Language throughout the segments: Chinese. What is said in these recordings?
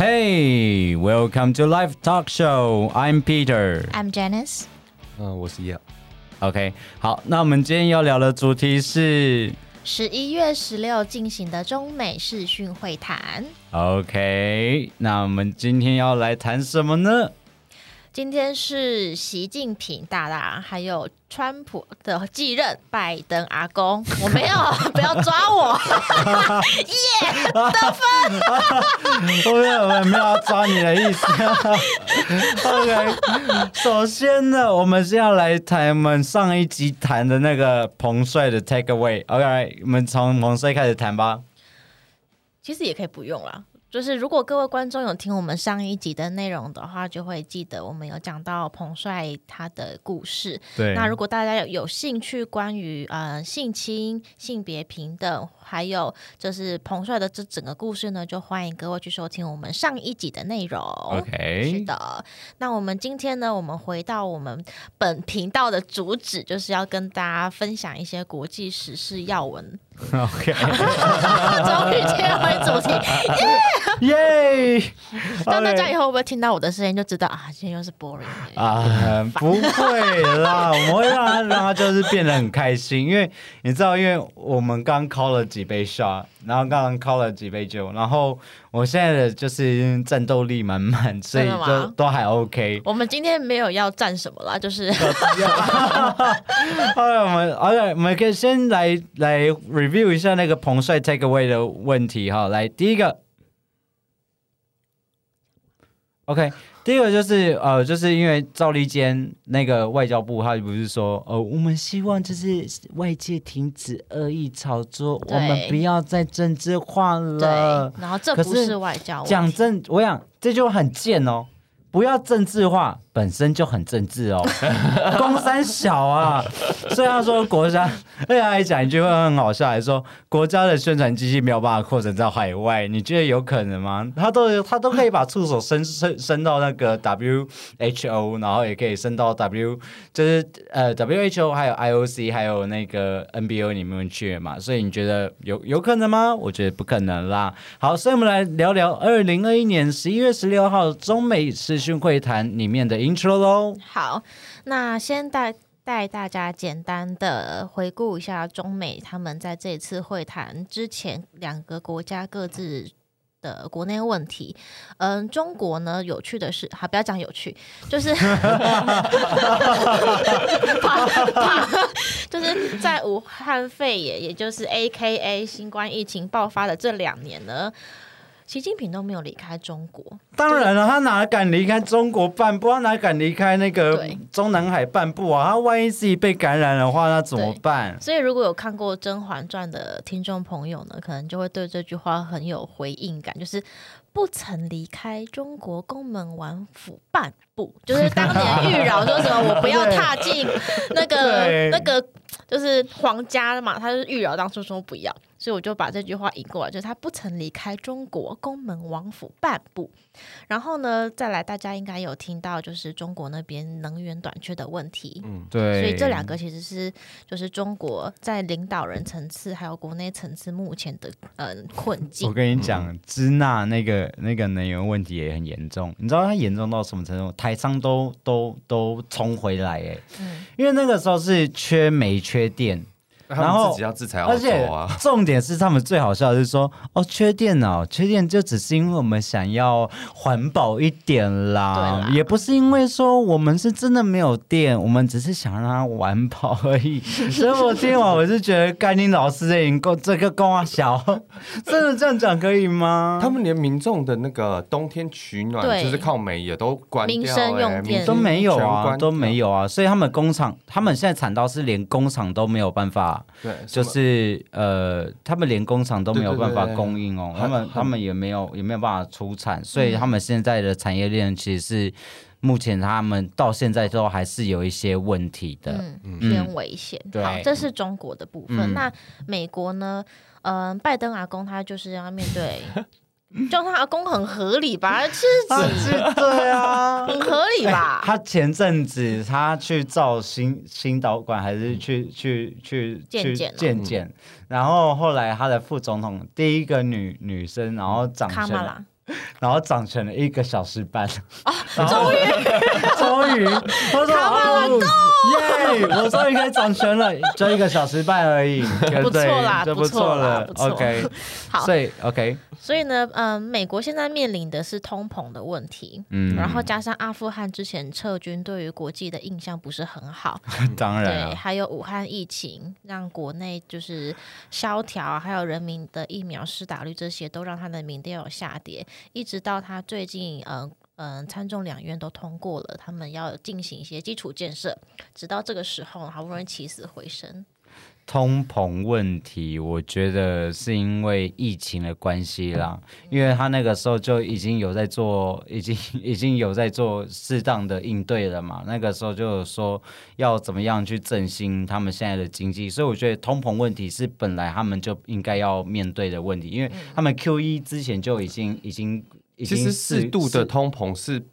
Hey, welcome to Live Talk Show. I'm Peter. I'm Janice。嗯，我是叶。OK，好，那我们今天要聊的主题是十一月十六进行的中美视讯会谈。OK，那我们今天要来谈什么呢？今天是习近平大大还有川普的继任拜登阿公，我没有，不要抓我。耶，得分。我没有，我没有要抓你的意思。OK，首先呢，我们是要来谈我们上一集谈的那个彭帅的 Take Away。OK，我们从彭帅开始谈吧。其实也可以不用啦。就是如果各位观众有听我们上一集的内容的话，就会记得我们有讲到彭帅他的故事。对，那如果大家有有兴趣关于呃性侵、性别平等，还有就是彭帅的这整个故事呢，就欢迎各位去收听我们上一集的内容。OK 是的。那我们今天呢，我们回到我们本频道的主旨，就是要跟大家分享一些国际时事要闻。OK，终于切回主题，耶！但大家以后会不会听到我的声音就知道啊，今天又是 boring 的啊，不会啦，我们会让他让他就是变得很开心，因为你知道，因为我们刚敲了几杯 shot，然后刚刚敲了几杯酒，然后我现在的就是战斗力满满，所以就都还 OK。我们今天没有要战什么啦，就是 好了，我们 OK，我们可以先来来 review 一下那个彭帅 take away 的问题哈。来，第一个，OK，第一个就是呃，就是因为赵立坚那个外交部，他不是说呃，我们希望就是外界停止恶意炒作，我们不要再政治化对了。，然后这不是外交讲政，我想这就很贱哦。不要政治化，本身就很政治哦。公三小啊，虽然说国家，而且他还讲一句话很好笑，还说国家的宣传机器没有办法扩展到海外，你觉得有可能吗？他都他都可以把触手伸伸伸到那个 WHO，然后也可以伸到 W，就是呃 WHO 还有 IOC 还有那个 NBO 里面去嘛，所以你觉得有有可能吗？我觉得不可能啦。好，所以我们来聊聊二零二一年十一月十六号中美视讯会谈里面的 intro 喽。好，那先带带大家简单的回顾一下中美他们在这次会谈之前两个国家各自。的国内问题，嗯，中国呢，有趣的是，好，不要讲有趣，就是 怕怕，就是在武汉肺炎，也就是 A K A 新冠疫情爆发的这两年呢，习近平都没有离开中国，当然了，他哪敢离开中国半步？他哪敢离开那个中南海半步啊？他万一自己被感染的话，那怎么办？所以，如果有看过《甄嬛传》的听众朋友呢，可能就会对这句话很有回应感，就是不曾离开中国宫门王府半步。就是当年玉娆说什么“我不要踏进那个 那个”，就是皇家的嘛，他就是玉娆当初说不要，所以我就把这句话引过来，就是他不曾离开中国宫门王府半步。然后呢，再来大家应该有听到，就是中国那边能源短缺的问题。嗯，对，所以这两个其实是就是中国在领导人层次还有国内层次目前的嗯困境我。跟你讲，支那那个那个能源问题也很严重，你知道它严重到什么程度？台商都都都冲回来哎，因为那个时候是缺煤缺电，然后自己要制裁澳洲而且啊，重点是他们最好笑的是说，哦，缺电哦，缺电就只是因为我们想要环保一点啦，也不是因为说我们是真的没有电，我们只是想让它环保而已。所以我听完我是觉得甘宁老师这已经够这个够啊小，真的这样讲可以吗？他们连民众的那个冬天取暖就是靠煤也都关掉、欸，民生用电。都没有全啊，都没。有啊，所以他们工厂，他们现在惨到是连工厂都没有办法，对，就是呃，他们连工厂都没有办法供应哦，他们他们也没有也没有办法出产，所以他们现在的产业链其实是目前他们到现在都还是有一些问题的。嗯，偏危险。对好，这是中国的部分。嗯那美国呢？嗯、拜登阿公他就是要面对，叫他阿公很合理吧？其实对啊，很合理吧？他前阵子他去造新新导管，还是去去去去健检哦健，然后后来他的副总统第一个女女生，然后长成然后长成了一个小时半。终于终于，我说哦，耶！我终于可以长全了，就一个小时半而已，对不错啦就不错啦 OK，好所以 OK，所以呢，嗯、美国现在面临的是通膨的问题，嗯，然后加上阿富汗之前撤军对于国际的印象不是很好，对，当然啊，还有武汉疫情让国内就是萧条，还有人民的疫苗施打率这些都让他的民调有下跌，一直到他最近，嗯、嗯，参众两院都通过了，他们要进行一些基础建设，直到这个时候好不容易起死回生。通膨问题，我觉得是因为疫情的关系啦，因为他那个时候就已经有在做，已经 已经有在做适当的应对了嘛。那个时候就有说要怎么样去振兴他们现在的经济，所以我觉得通膨问题是本来他们就应该要面对的问题，因为他们 Q 一之前就已经已经已经适度的通膨是。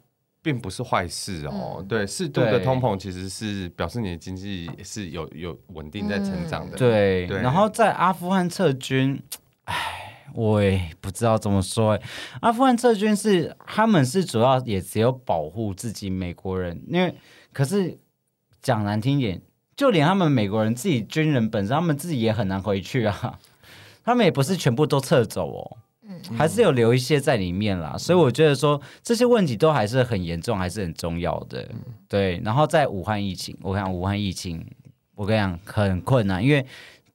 并不是坏事哦，对，适度的通膨其实是表示你的经济是有有稳定在成长的。对，对然后在阿富汗撤军，唉，我也不知道怎么说欸。阿富汗撤军是他们是主要也只有保护自己美国人，因为可是讲难听一点，就连他们美国人自己军人本身，他们自己也很难回去啊。他们也不是全部都撤走哦。还是有留一些在里面啦，所以我觉得说这些问题都还是很严重，还是很重要的。对，然后在武汉疫情，我看武汉疫情，我跟你讲很困难，因为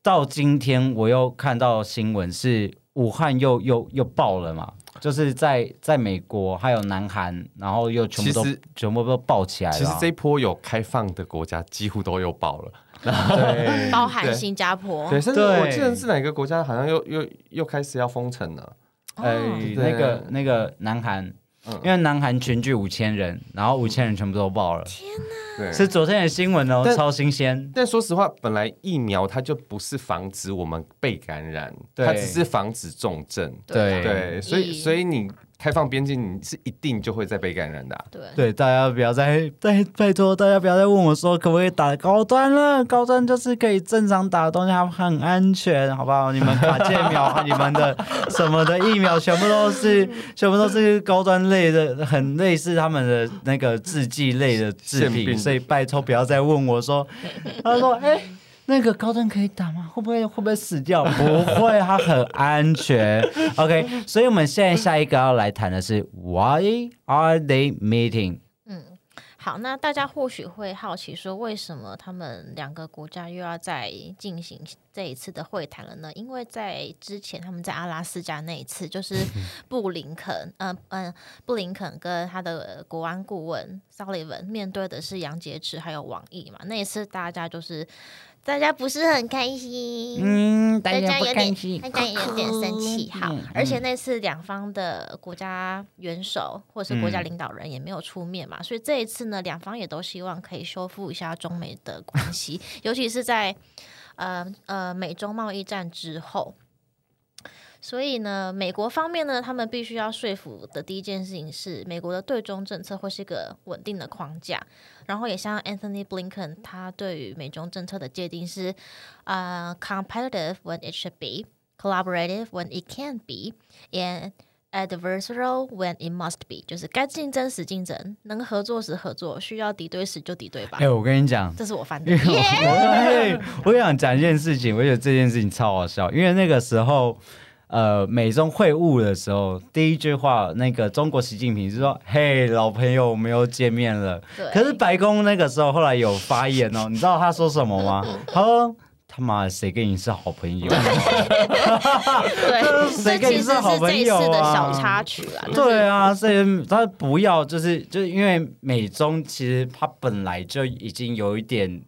到今天我又看到新闻是武汉又又又爆了嘛，就是在在美国还有南韩，然后又全部都全部都爆起来了。啊。其实这一波有开放的国家几乎都有爆了，对。包含新加坡，对，甚至我记得是哪个国家好像又又又开始要封城了。呃哦。那个那个南韩。嗯。因为南韩全剧五千人，然后五千人全部都爆了，对，是昨天的新闻哦，但超新鲜。但说实话，本来疫苗它就不是防止我们被感染，它只是防止重症。对对，所以以所以你开放边境，你是一定就会再被感染的啊、对对，大家不要再再拜托大家不要再问我说可不可以打高端了，高端就是可以正常打的东西，它很安全，好不好？你们卡介苗、你们的什么的疫苗，全部都是 全部都是高端类的，很类似他们的那个制剂类的制品，所以拜托不要再问我说，他说哎。那个高登可以打吗？会不会会不会死掉？不会，它很安全。OK，所以我们现在下一个要来谈的是 Why are they meeting？嗯好，那大家或许会好奇说，为什么他们两个国家又要再进行这一次的会谈了呢？因为在之前他们在阿拉斯加那一次，就是 布林肯，嗯、嗯、布林肯跟他的国安顾问 Sullivan 面对的是杨洁篪还有王毅嘛，那一次大家就是大家不是很开心，嗯，大大家有点心，大家有点生气。好嗯，而且那次两方的国家元首或者是国家嗯领导人也没有出面嘛，所以这一次呢，两方也都希望可以修复一下中美的关系，尤其是在呃呃美中贸易战之后。所以呢，美国方面呢，他们必须要说服的第一件事情是，美国的对中政策会是一个稳定的框架。然后也像 Anthony Blinken，他对于美中政策的界定是，呃、competitive when it should be, collaborative when it can be, and adversarial when it must be，就是该竞争时竞争，能合作时合作，需要敌对时就敌对吧。哎、我跟你讲，这是我翻的我耶我我想讲一件事情，我觉得这件事情超好笑，因为那个时候。呃，美中会晤的时候，第一句话，那个中国习近平是说：“嘿，老朋友，我们又见面了。”对可是白宫那个时候后来有发言哦，你知道他说什么吗？他说：“他妈的，谁跟你是好朋友？”对，谁跟你是好朋友啊小插曲啊。对啊，所以他不要，就是就是因为美中其实他本来就已经有一点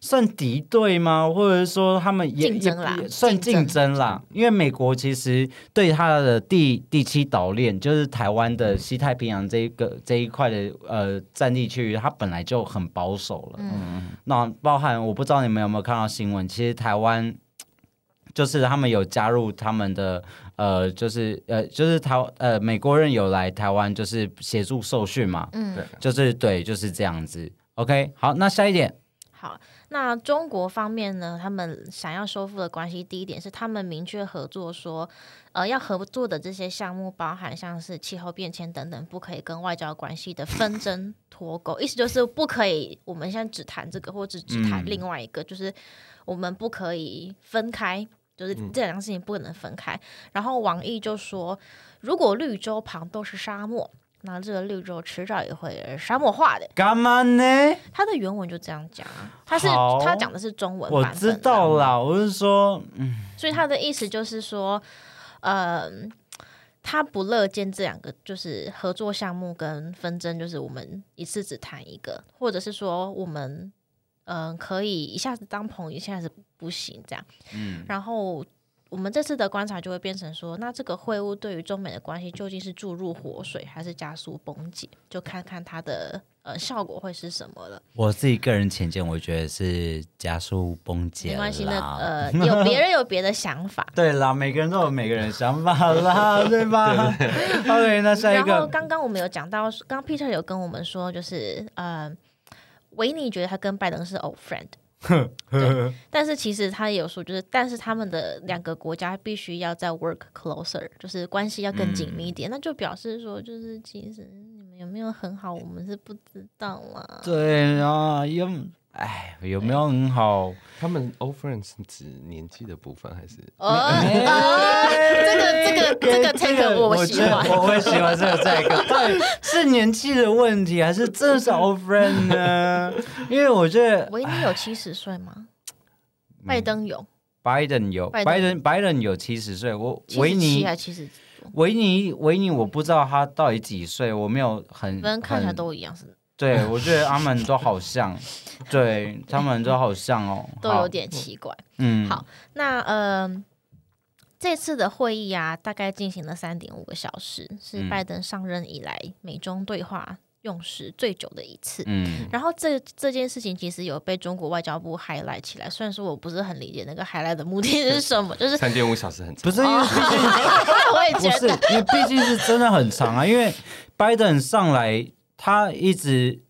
算敌对吗？或者是说他们也竞争啦也也算竞争啦？因为美国其实对它的第第七岛链，就是台湾的西太平洋这一个这一块的呃战地区域，它本来就很保守了。嗯，那包含我不知道你们有没有看到新闻，其实台湾就是他们有加入他们的呃，就是呃，就是台呃美国人有来台湾，就是协助受训嘛，嗯对就是对，就是这样子。OK，好，那下一点，好，那中国方面呢？他们想要修复的关系，第一点是他们明确合作说，呃，要合作的这些项目包含像是气候变迁等等，不可以跟外交关系的纷争 脱钩。意思就是不可以，我们现在只谈这个，或者只谈另外一个，就是我们不可以分开，就是这两个事情不能分开。然后王毅就说，如果绿洲旁都是沙漠。那这个绿洲迟早也会沙漠化的，干嘛呢？他的原文就这样讲啊，他是他讲的是中文我知道啦，我是说，嗯，所以他的意思就是说，呃，他不乐见这两个就是合作项目跟纷争，就是我们一次只谈一个，或者是说我们嗯可以一下子当朋友，一下子不行这样，嗯，然后。我们这次的观察就会变成说，那这个会晤对于中美的关系究竟是注入活水，还是加速崩解？就看看它的呃效果会是什么了。我自己个人浅见，我觉得是加速崩解。没关系，那呃，有别人有别的想法。对啦，每个人都有每个人想法啦，对吧？OK，那下一个。然后刚刚我们有讲到，刚刚 Peter 有跟我们说，就是呃，维尼觉得他跟拜登是 old friend。对，但是其实他也有说，就是但是他们的两个国家必须要在 work closer，就是关系要更紧密一点，那就表示说，就是其实你们有没有很好，我们是不知道啦。对啊，有。哎，有没有很好？他们 old friends 是指年纪的部分还是？哦，这个这个这个这个我喜欢，我会喜欢这个这个。到底是年纪的问题，还是真的是 old friend 呢？因为我觉得维尼有七十岁吗？拜登有，拜登有，拜登拜登有七十岁。我维尼还七十？维尼维尼，我不知道他到底几岁，我没有很，反正看起来都一样，是。对，我觉得他们都好像，对他们都好像哦，都有点奇怪。嗯，好，那呃，这次的会议啊，大概进行了三点五个小时，是拜登上任以来美中对话用时最久的一次。嗯，然后这这件事情其实有被中国外交部 highlight 起来，虽然说我不是很理解那个 highlight 的目的是什么，就是三点五小时很长，不是因为毕竟 我也觉得，因为毕竟是真的很长啊，因为拜登上来。他一直，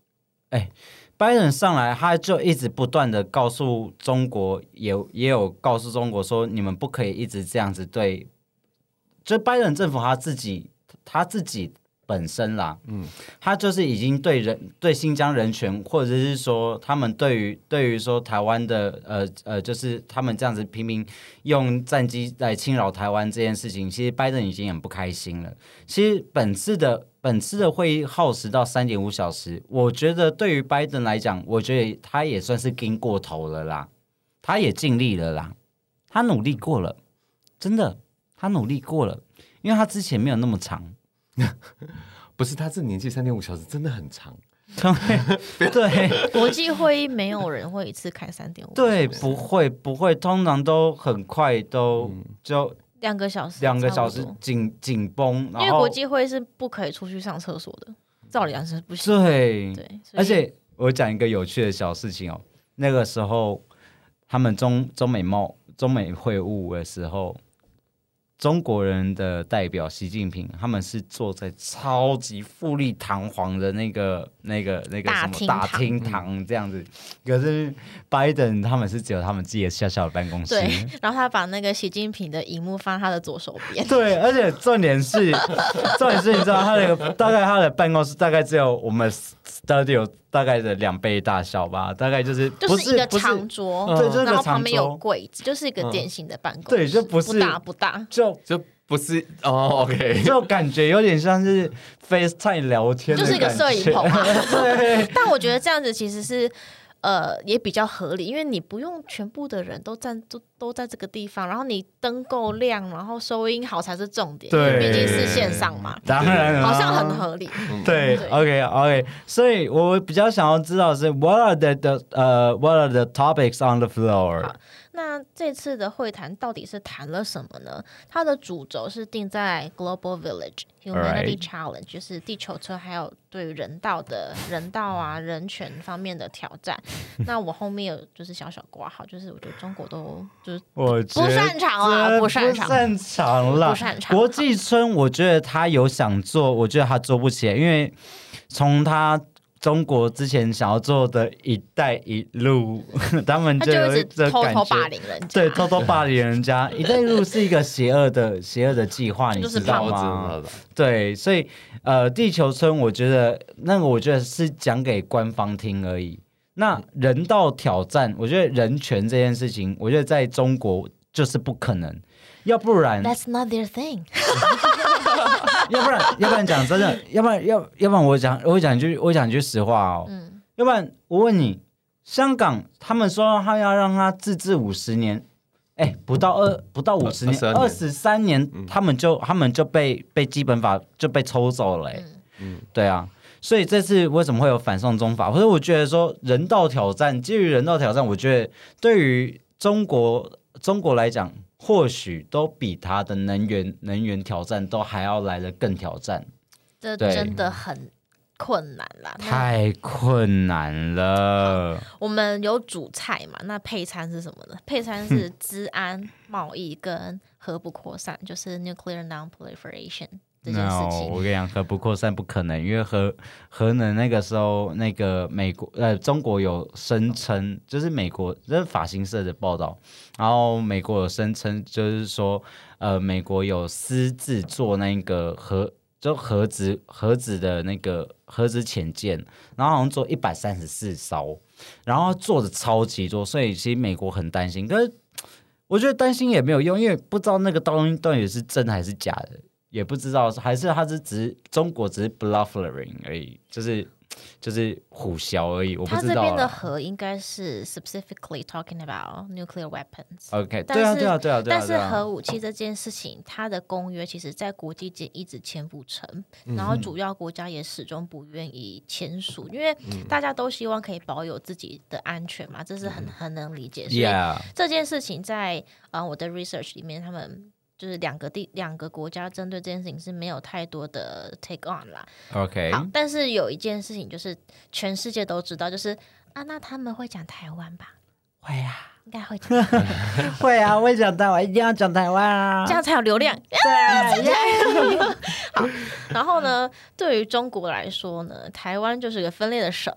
哎，拜登上来，他就一直不断的告诉中国，也也有告诉中国说，你们不可以一直这样子对，就拜登政府他自己，他自己。本身啦，嗯，他就是已经对人对新疆人权，或者是说他们对于对于说台湾的呃呃，就是他们这样子频频用战机来侵扰台湾这件事情，其实拜登已经很不开心了。其实本次的本次的会议耗时到三点五小时，我觉得对于拜登来讲，我觉得他也算是跟过头了啦，他也尽力了啦，他努力过了，真的，他努力过了，因为他之前没有那么长。不是，他这年纪三点五小时真的很长。对，国际会议没有人会一次开三点五。对，不会，不会，通常都很快，都就两个小时，两个小时紧紧绷。因为国际会议是不可以出去上厕所的，照理来说不行。对对，而且我讲一个有趣的小事情哦，那个时候他们中中美贸中美会晤的时候。中国人的代表习近平，他们是坐在超级富丽堂皇的那个、那个、那个什么大厅堂这样子。可是拜登他们是只有他们自己的小小的办公室。对，然后他把那个习近平的荧幕放他的左手边。对，而且重点是，重点是，你知道他那个大概他的办公室大概只有我们 studio 大概的两倍大小吧，大概就是就是一个长桌，对，就是然后旁边有柜子，就是一个典型的办公。对，就不是不大不大，就。就不是哦，OK，就感觉有点像是 FaceTime 聊天，就是一个摄影棚啊。对，但我觉得这样子其实是呃也比较合理，因为你不用全部的人都站都都在这个地方，然后你灯够亮，然后收音好才是重点。对，毕竟是线上嘛，当然好像很合理。对，OK OK，所以我比较想要知道是 What are the the 呃 What are the topics on the floor？那这次的会谈到底是谈了什么呢？它的主轴是定在 Global Village Humanity Challenge，就是地球村，还有对人道的人道啊人权方面的挑战。那我后面有就是小小挂号，就是我觉得中国都就是我不擅长啊，不擅长，不擅长了，不擅长。国际村，我觉得他有想做，我觉得他做不起来，因为从他。中国之前想要做的一带一路，他们就有一一直偷种感觉偷霸凌人家，对，偷偷霸凌人家，一带一路是一个邪恶的、邪恶的计划，你知道吗？对，所以呃，地球村，我觉得那个，我觉得是讲给官方听而已。那人道挑战，我觉得人权这件事情，我觉得在中国就是不可能，要不然，That's not their thing。要不然，要不然讲真的，要不然要，要不然我讲，我讲一句，我讲一句实话哦，嗯，要不然我问你，香港他们说他要让他自治五十年，哎，不到二不到五十年，22年。二十三年，嗯。他们就他们就被被基本法就被抽走了、哎。嗯，对啊，所以这次为什么会有反送中法？或者我觉得说人道挑战，基于人道挑战，我觉得对于中国中国来讲，或许都比他的能源能源挑战都还要来的更挑战，这真的很困难啦。太困难了。我们有主菜嘛？那配餐是什么呢？配餐是治安、贸易跟核不扩散，就是 nuclear non-proliferation 这件事 No，我跟你讲，核不扩散不可能，因为核核能那个时候，那个美国呃中国有声称，就是美国这是法新社的报道，然后美国有声称，就是说呃美国有私自做那个核就核子核子的那个核子潜舰，然后好像做一百三十四艘，然后做的超级多，所以其实美国很担心，可是我觉得担心也没有用，因为不知道那个东西到底是真还是假的。也不知道，还是他是只是中国只是 bluffing 而已，就是就是虎啸而已，我不知道。他这边的。核应该是 specifically talking about nuclear weapons。OK，对啊，对啊，对啊，对啊。但是核武器这件事情，它的公约其实在国际间一直签不成，然嗯后主要国家也始终不愿意签署，因为大家都希望可以保有自己的安全嘛，这是很很能理解。所以这件事情在呃我的 research 里面，他们就是两个地两个国家针对这件事情是没有太多的 take on 啦。OK，好，但是有一件事情就是全世界都知道，就是啊，那他们会讲台湾吧？会啊，应该会讲，会啊，我也讲台湾，一定要讲台湾啊。这样才有流量。对，好，然后呢，对于中国来说呢，台湾就是个分裂的省，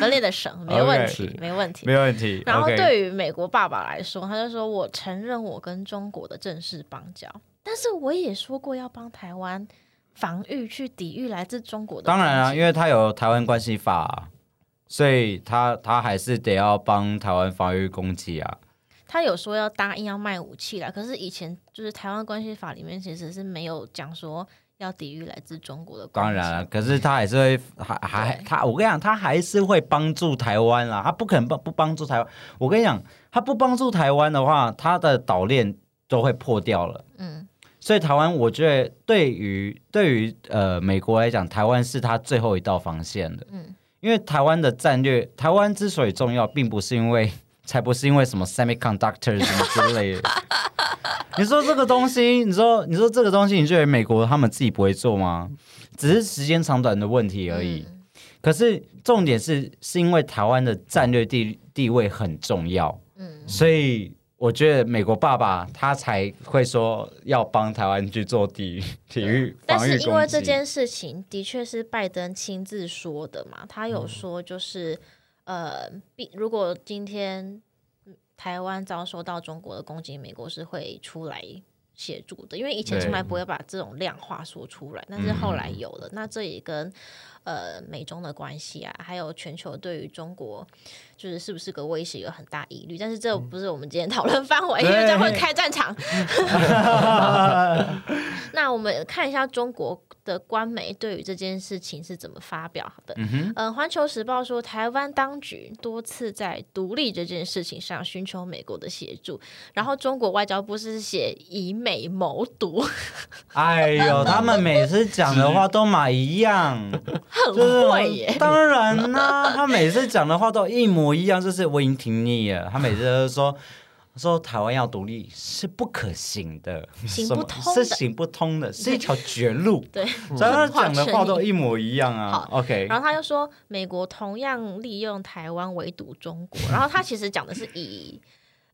分裂的省没问题没问题。没问题。然后对于美国爸爸来说，他就说我承认我跟中国的正式邦交，但是我也说过要帮台湾防御去抵御来自中国的。当然啊，因为他有台湾关系法啊、所以他他还是得要帮台湾防御攻击啊。他有说要答应要卖武器啦，可是以前就是台湾关系法里面其实是没有讲说要抵御来自中国的。当然了，可是他还是会还还他，我跟你讲，他还是会帮助台湾啦。他不可能帮不帮助台湾。我跟你讲，他不帮助台湾的话，他的岛链都会破掉了。嗯，所以台湾，我觉得对于对于呃美国来讲，台湾是他最后一道防线的。嗯因为台湾的战略，台湾之所以重要，并不是因为，才不是因为什么 semiconductor 什么之类的。你说这个东西，你说你说这个东西，你觉得美国他们自己不会做吗？只是时间长短的问题而已。嗯可是重点是，是因为台湾的战略地地位很重要，嗯，所以我觉得美国爸爸他才会说要帮台湾去做体体育 但。是因为这件事情的确是拜登亲自说的嘛，他嗯有说就是、呃，必如果今天嗯台湾遭受到中国的攻击，美国是会出来。协助的，因为以前从来不会把这种量化说出来，但是后来有了。那这也跟呃美中的关系啊，还有全球对于中国就是是不是个威胁有很大疑虑。但是这不是我们今天讨论范围，因为这会开战场。那我们看一下中国的官媒对于这件事情是怎么发表的。嗯呃，《环球时报》说，台湾当局多次在独立这件事情上寻求美国的协助，然后中国外交部是写以美谋独，哎呦，他们每次讲的话都嘛一样，就是很会耶。当然啦、他每次讲的话都一模一样，就是我已经听腻了。他每次都说 说台湾要独立是不可行的，行不通是行不通的，是一条绝路。对，所以他讲的话都一模一样啊。好 OK，然后他又说，美国同样利用台湾围堵中国，然后他其实讲的是以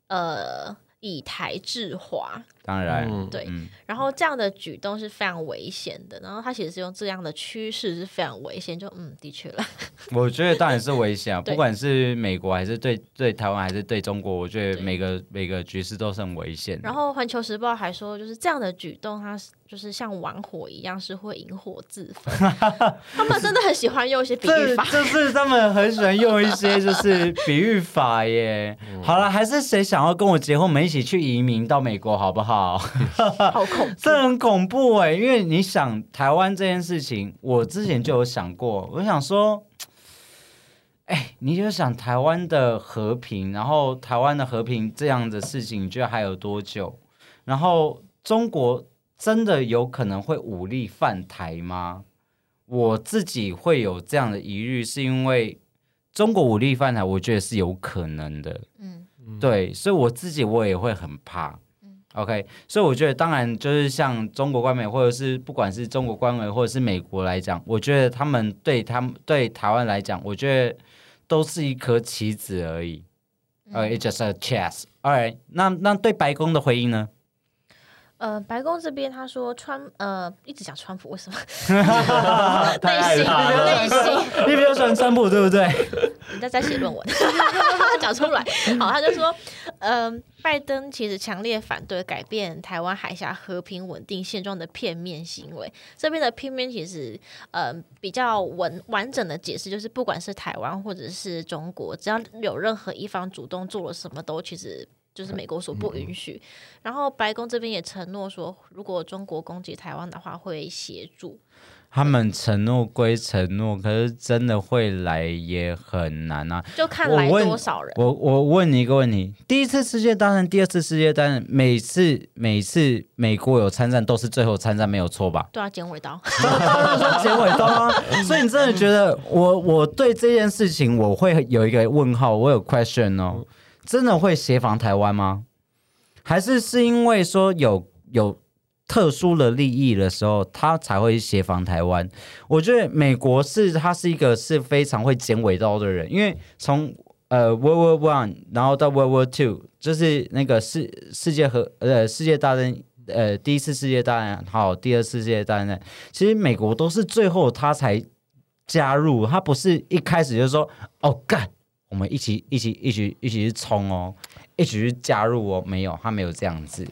呃以台制华，当然，嗯对嗯然后这样的举动是非常危险的，然后他其实是用这样的趋势是非常危险，就嗯，的确了，我觉得当然是危险啊，不管是美国还是对对台湾还是对中国，我觉得每个每个局势都是很危险。然后《环球时报》还说，就是这样的举动，它是就是像玩火一样，是会引火自焚。他们真的很喜欢用一些比喻法。就是他们很喜欢用一些就是比喻法耶。好了，还是谁想要跟我结婚，我们一起去移民到美国好不好？好恐怖。这很恐怖哎，因为你想台湾这件事情，我之前就有想过，我想说，哎，你就想台湾的和平，然后台湾的和平这样的事情，你觉得还有多久？然后中国真的有可能会武力犯台吗？我自己会有这样的疑虑，是因为中国武力犯台，我觉得是有可能的。嗯，对，所以我自己我也会很怕。OK，所以我觉得，当然就是像中国官媒，或者是不管是中国官媒，或者是美国来讲，我觉得他们对他们对台湾来讲，我觉得都是一颗棋子而已。呃、i t s just a chess。All right，那那对白宫的回应呢？呃，白宫这边他说川呃一直讲川普，为什么？太 内心内心，你比较喜欢川普，对不对？人家在写论文，讲出来。好，他就说，嗯、拜登其实强烈反对改变台湾海峡和平稳定现状的片面行为。这边的片面其实，呃，比较完完整的解释就是，不管是台湾或者是中国，只要有任何一方主动做了什么，都其实。就是美国所不允许，然后白宫这边也承诺说，如果中国攻击台湾的话，会协助。他们承诺归承诺，可是真的会来也很难啊。就看来多少人。我我问你一个问题：第一次世界大战、第二次世界大战，每次每次美国有参战，都是最后参战，没有错吧？对啊，剪尾刀。当然说结尾刀啊！所以你真的觉得我我对这件事情我会有一个问号，我有 question 哦，真的会协防台湾吗？还是是因为说有有特殊的利益的时候，他才会协防台湾？我觉得美国是他是一个是非常会剪尾刀的人，因为从呃 World War One，然后到 World War Two，就是那个世世界和呃世界大战。呃，第一次世界大战好，第二次世界大战，其实美国都是最后他才加入，他不是一开始就说哦干，我们一起一起一起一起去冲哦，一起去加入哦，没有，他没有这样子。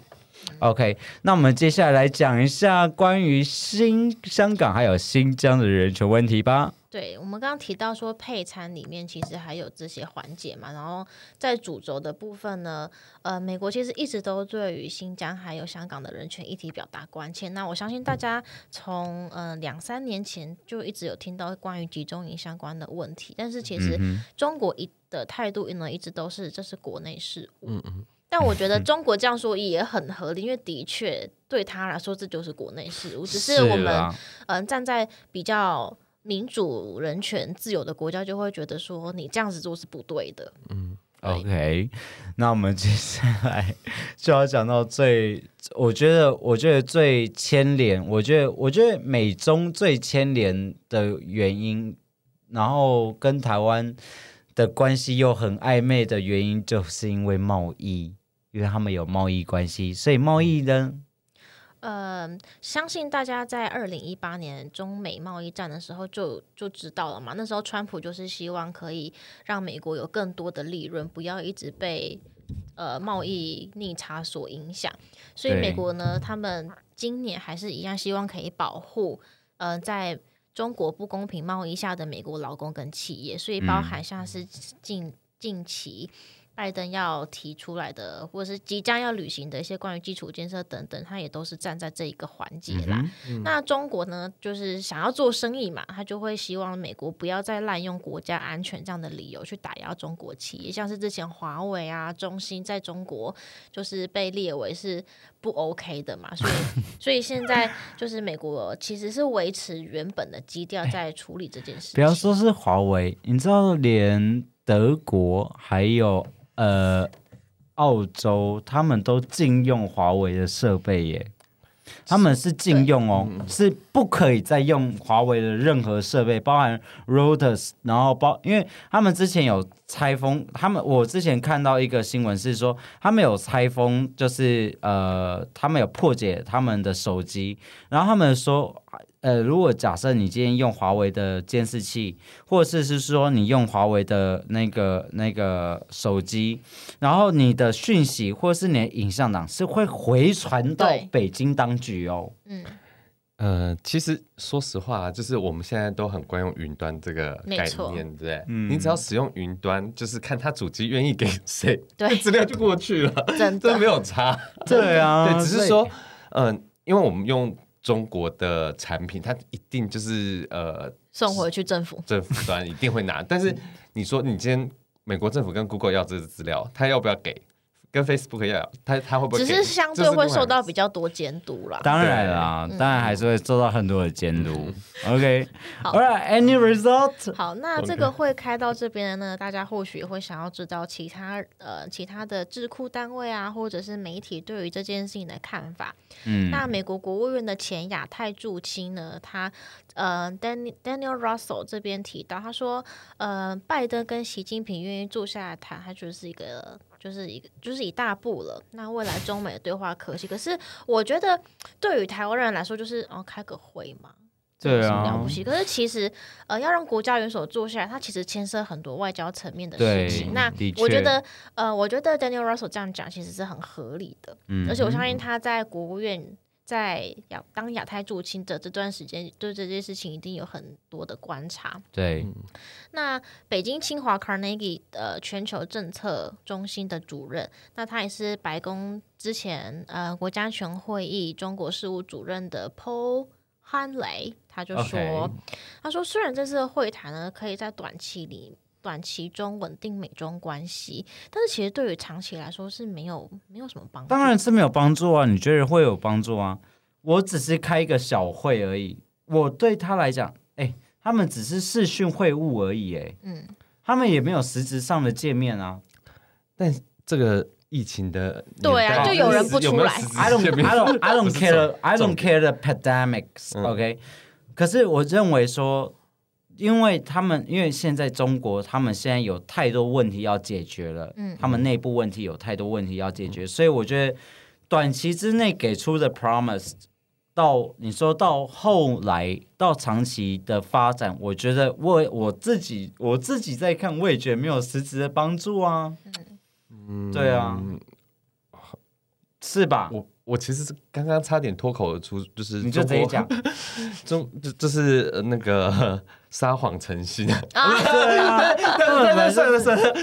OK，那我们接下来来讲一下关于新香港还有新疆的人权问题吧。对，我们刚刚提到说配餐里面其实还有这些环节嘛，然后在主轴的部分呢，呃，美国其实一直都对于新疆还有香港的人权议题表达关切。那我相信大家从呃两三年前就一直有听到关于集中营相关的问题，但是其实嗯中国一的态度呢，一直都是这是国内事务。嗯嗯。但我觉得中国这样说也很合理，因为的确对他来说这就是国内事务，只是我们啦。嗯、站在比较民主、人权、自由的国家，就会觉得说你这样子做是不对的。嗯。OK，那我们接下来 就要讲到最，我觉得，我觉得最牵连，我觉得，我觉得美中最牵连的原因，然后跟台湾的关系又很暧昧的原因，就是因为贸易，因为他们有贸易关系，所以贸易呢，呃，相信大家在二零一八年中美贸易战的时候就就知道了嘛。那时候川普就是希望可以让美国有更多的利润，不要一直被呃贸易逆差所影响。所以美国呢，他们今年还是一样希望可以保护呃在中国不公平贸易下的美国劳工跟企业，所以包含像是近近期。拜登要提出来的，或者是即将要履行的一些关于基础建设等等，他也都是站在这一个环节啦。那中国呢，就是想要做生意嘛，他就会希望美国不要再滥用国家安全这样的理由去打压中国企业，像是之前华为啊、中兴在中国就是被列为是不 OK 的嘛，所以 所以现在就是美国其实是维持原本的基调在处理这件事情。不要说是华为，你知道连德国还有呃澳洲，他们都禁用华为的设备耶。他们是禁用哦，嗯是不可以再用华为的任何设备，包含 routers，然后包，因为他们之前有拆封，他们我之前看到一个新闻是说，他们有拆封，就是呃，他们有破解他们的手机，然后他们说。呃，如果假设你今天用华为的监视器，或者是是说你用华为的那个那个手机，然后你的讯息或是你的影像档是会回传到北京当局哦。嗯，呃，其实说实话，就是我们现在都很惯用云端这个概念，对不对？嗯你只要使用云端，就是看他主机愿意给谁，对资料就过去了，真的这没有差。对啊，对，只是说，嗯、因为我们用中国的产品，它一定就是呃送回去政府。政府端一定会拿，但是你说你今天美国政府跟 Google 要这个资料，他要不要给？跟 Facebook 一样，他他会不会？只是相对会受到比较多监督啦。当然啦，对当然还是会受到很多的监督。OK，好 All right，any result？好，那这个会开到这边呢，大家或许也会想要知道其他呃其他的智库单位啊，或者是媒体对于这件事情的看法。嗯，那美国国务院的前亚太驻青呢，他呃 Daniel Daniel Russell 这边提到，他说呃拜登跟习近平愿意坐下来谈，他就是一个就是一个就是一大步了。那未来中美的对话可惜，可是我觉得对于台湾人来说，就是哦开个会嘛。对啊了不，起？可是其实，呃，要让国家元首坐下来，它其实牵涉很多外交层面的事情。那我觉得，呃，我觉得 Daniel Russell 这样讲其实是很合理的。嗯而且我相信他在国务院在亚当亚太驻青的这段时间，对这件事情一定有很多的观察。对，那北京清华 Carnegie 的全球政策中心的主任，那他也是白宫之前呃国家全会议中国事务主任的 Paul Hanley，，他就说他说虽然这次的会谈呢，可以在短期里。短期中稳定美中关系，但是其实对于长期来说是没有没有什么帮助。当然是没有帮助啊。你觉得会有帮助啊？我只是开一个小会而已，我对他来讲，哎，他们只是视讯会晤而已，哎，嗯，他们也没有实质上的见面啊。但这个疫情的对啊就有人不出来 I don't, I don't, I don't care. I don't care the pandemics. 嗯 OK，、可是我认为说，因为他们因为现在中国他们现在有太多问题要解决了，嗯。他们内部问题有太多问题要解决，所以我觉得短期之内给出的 promise。到你说到后来到长期的发展，我觉得我我自己我自己在看，我也觉得没有实质的帮助啊，嗯。对啊。是吧？我我其实是刚刚差点脱口而出，就是你就直接讲，中就就是呃那个撒谎成性。啊，对啊，对对，算了算了，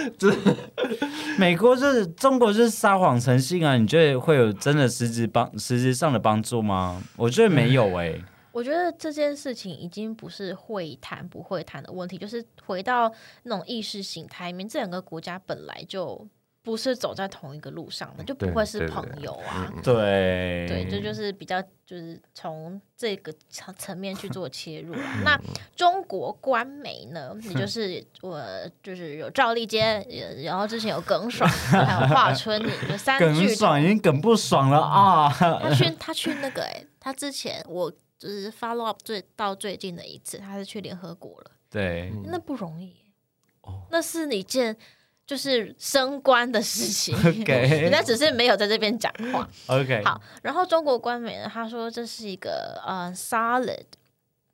美国就是中国就是撒谎成性啊！你觉得会有真的实质帮实质上的帮助吗？我觉得没有哎、我觉得这件事情已经不是会谈不会谈的问题，就是回到那种意识形态里面，这两个国家本来就不是走在同一个路上的，就不会是朋友啊。对对，这就是比较就是从这个层层面去做切入啊。那中国官媒呢，也就是我就是有赵立坚，也然后之前有耿爽，还有华春莹，就三梗巨爽已经耿不爽了啊！他去他去那个哎、他之前我就是 follow up 最到最近的一次，他是去联合国了，对，那不容易、哦。那是一件就是升官的事情。OK 人家只是没有在这边讲话。OK，好，然后中国官媒呢，他说这是一个呃 solid，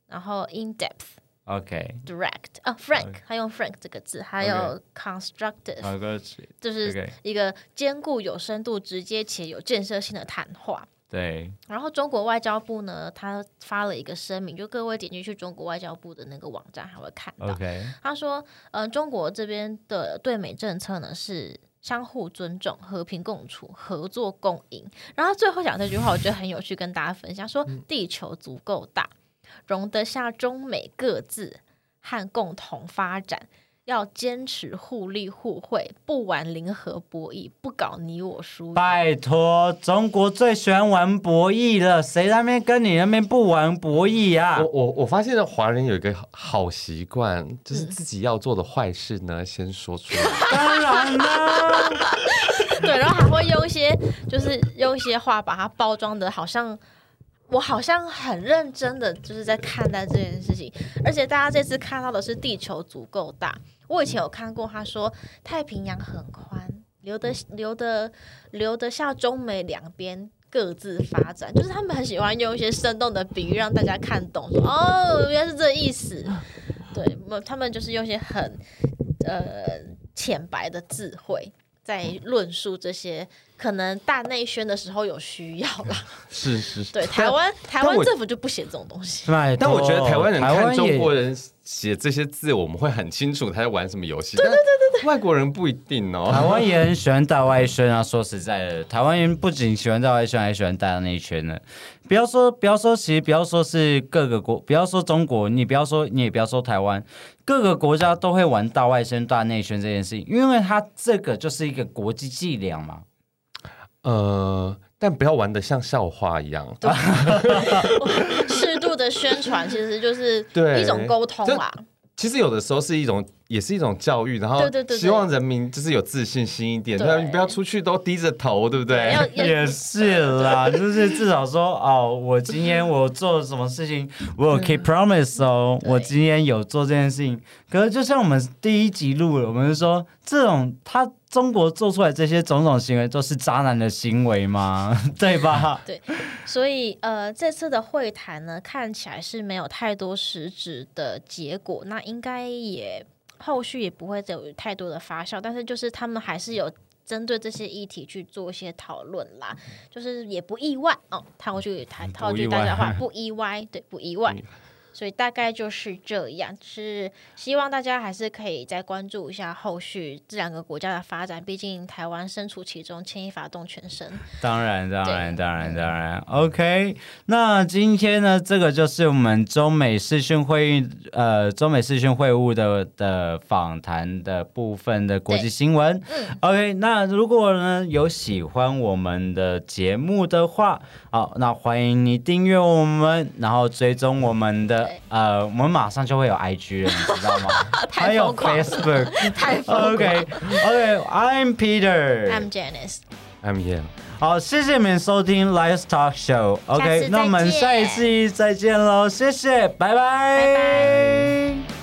然后 in depth。OK，direct 啊，frank，他用 frank 这个字，还有 constructive，好个就是一个兼顾有深度、直接且有建设性的谈话。对，然后中国外交部呢，他发了一个声明，就各位点进去中国外交部的那个网站，还会看到。OK，他说，呃，中国这边的对美政策呢是相互尊重、和平共处、合作共赢。然后最后讲这句话，我觉得很有趣，跟大家分享说，地球足够大，容得下中美各自和共同发展。要坚持互利互惠，不玩零和博弈，不搞你我输。拜托，中国最喜欢玩博弈了，谁那边跟你那边不玩博弈啊我？我我发现华人有一个好习惯，就是嗯自己要做的坏事呢，先说出来。当然啦，对，然后还会用一些，就是用一些话把它包装的，好像我好像很认真的就是在看待这件事情，而且大家这次看到的是地球足够大。我以前有看过，他说太平洋很宽，留得留得留得下中美两边各自发展，就是他们很喜欢用一些生动的比喻让大家看懂，说哦原来是这意思。对，他们就是用一些很呃浅白的智慧在论述这些。可能大内宣的时候有需要啦，是是是，对台湾台湾政府就不写这种东西。但我觉得台湾人看中国人写这些字，我们会很清楚他在玩什么游戏。对对对对对，外国人不一定哦。台湾也很喜欢大外宣啊，说实在的，台湾人不仅喜欢大外宣，还喜欢大内宣呢。不要说不要说，其实不要说是各个国，不要说中国，你不要说你也不要说台湾，各个国家都会玩大外宣、大内宣这件事情，因为它这个就是一个国际伎俩嘛。呃，但不要玩的像笑话一样。适度的宣传其实就是一种沟通啦。其实有的时候是一种，也是一种教育，然后希望人民就是有自信心一点，对，你不要出去都低着头，对不对？也是啦，就是至少说哦，我今天我做了什么事情，我有 keep promise 哦，我今天有做这件事情。可是就像我们第一集录了，我们说这种他。中国做出来这些种种行为都是渣男的行为吗？对吧？对，所以呃，这次的会谈呢，看起来是没有太多实质的结果，那应该也后续也不会有太多的发酵，但是就是他们还是有针对这些议题去做一些讨论啦，就是也不意外哦。套句谈套句大家话，不意外，对，不意外。所以大概就是这样，是希望大家还是可以再关注一下后续这两个国家的发展。毕竟台湾身处其中，牵一发动全身。当然，当然，当然，当然。OK，那今天呢，这个就是我们中美视讯会议，呃，中美视讯会晤的的访谈的部分的国际新闻。嗯。OK，那如果呢有喜欢我们的节目的话，好，那欢迎你订阅我们，然后追踪我们的。呃，我们马上就会有 IG 了，你知道吗？还有 Facebook，太 OK，OK，I'm Peter，I'm Janice，I'm Yan。好，谢谢你们收听 Live Talk Show。OK，那我们下一次再见喽，谢谢，拜拜。